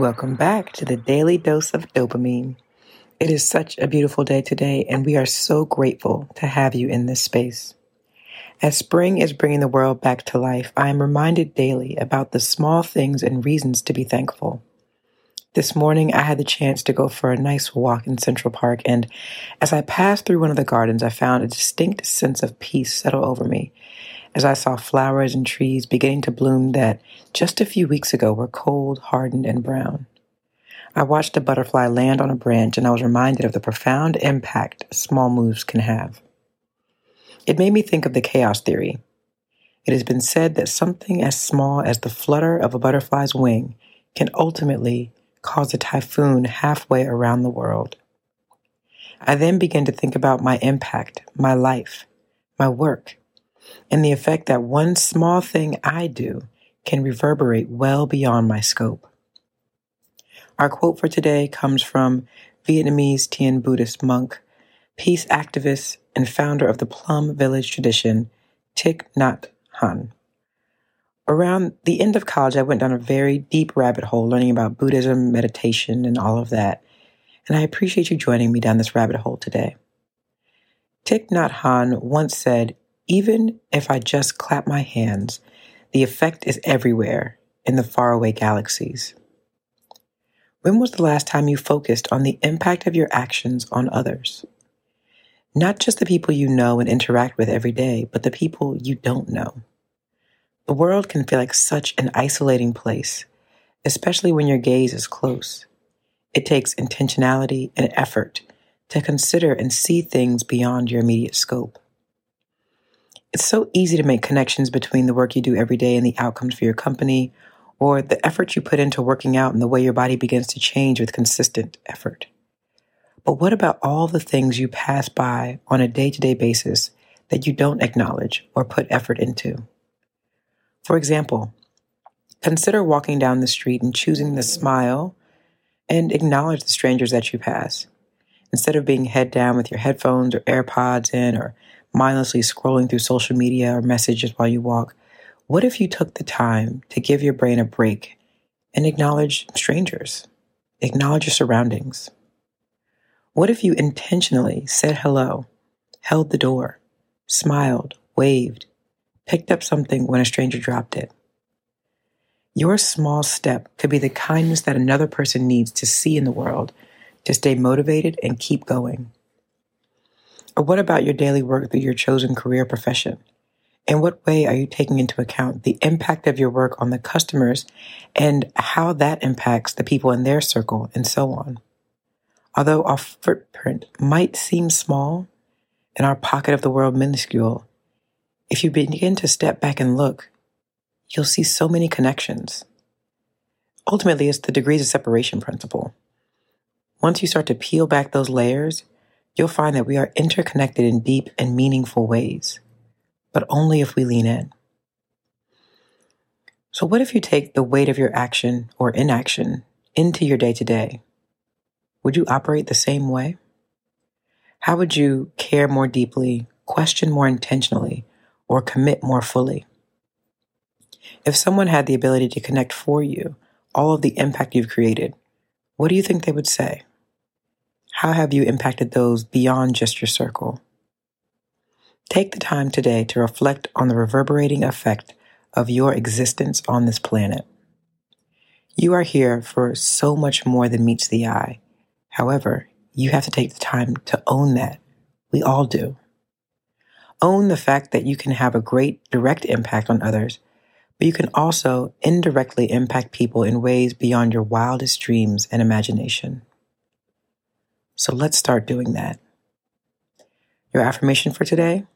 Welcome back to the Daily Dose of Dopamine. It is such a beautiful day today, and we are so grateful to have you in this space. As spring is bringing the world back to life, I am reminded daily about the small things and reasons to be thankful. This morning, I had the chance to go for a nice walk in Central Park, and as I passed through one of the gardens, I found a distinct sense of peace settle over me as I saw flowers and trees beginning to bloom that just a few weeks ago were cold, hardened, and brown. I watched a butterfly land on a branch and I was reminded of the profound impact small moves can have. It made me think of the chaos theory. It has been said that something as small as the flutter of a butterfly's wing can ultimately cause a typhoon halfway around the world. I then began to think about my impact, my life, my work, and the effect that one small thing I do can reverberate well beyond my scope. Our quote for today comes from Vietnamese Thiền Buddhist monk, peace activist, and founder of the Plum Village tradition, Thich Nhat Hanh. Around the end of college, I went down a very deep rabbit hole learning about Buddhism, meditation, and all of that. And I appreciate you joining me down this rabbit hole today. Thich Nhat Hanh once said, even if I just clap my hands, the effect is everywhere in the faraway galaxies. When was the last time you focused on the impact of your actions on others? Not just the people you know and interact with every day, but the people you don't know. The world can feel like such an isolating place, especially when your gaze is close. It takes intentionality and effort to consider and see things beyond your immediate scope. It's so easy to make connections between the work you do every day and the outcomes for your company, or the effort you put into working out and the way your body begins to change with consistent effort. But what about all the things you pass by on a day to day basis that you don't acknowledge or put effort into? For example, consider walking down the street and choosing to smile and acknowledge the strangers that you pass. Instead of being head down with your headphones or AirPods in or mindlessly scrolling through social media or messages while you walk, what if you took the time to give your brain a break and acknowledge strangers? Acknowledge your surroundings. What if you intentionally said hello, held the door, smiled, waved, picked up something when a stranger dropped it? Your small step could be the kindness that another person needs to see in the world to stay motivated and keep going. Or what about your daily work through your chosen career profession? In what way are you taking into account the impact of your work on the customers and how that impacts the people in their circle and so on? Although our footprint might seem small and our pocket of the world minuscule, if you begin to step back and look, you'll see so many connections. Ultimately, it's the degrees of separation principle. Once you start to peel back those layers, you'll find that we are interconnected in deep and meaningful ways, but only if we lean in. So, what if you take the weight of your action or inaction into your day to day? Would you operate the same way? How would you care more deeply, question more intentionally, or commit more fully? If someone had the ability to connect for you all of the impact you've created, what do you think they would say? How have you impacted those beyond just your circle? Take the time today to reflect on the reverberating effect of your existence on this planet. You are here for so much more than meets the eye. However, you have to take the time to own that. We all do. Own the fact that you can have a great direct impact on others, but you can also indirectly impact people in ways beyond your wildest dreams and imagination. So let's start doing that. Your affirmation for today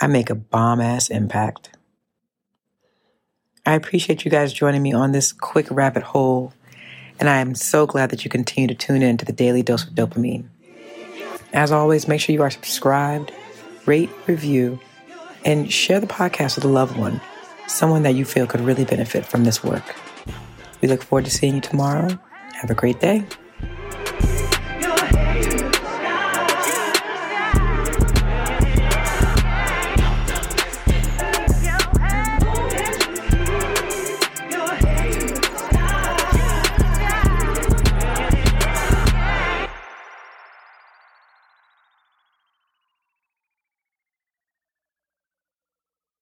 I make a bomb ass impact. I appreciate you guys joining me on this quick rabbit hole, and I am so glad that you continue to tune in to the Daily Dose of Dopamine. As always, make sure you are subscribed, rate, review, and share the podcast with a loved one, someone that you feel could really benefit from this work. We look forward to seeing you tomorrow. Have a great day.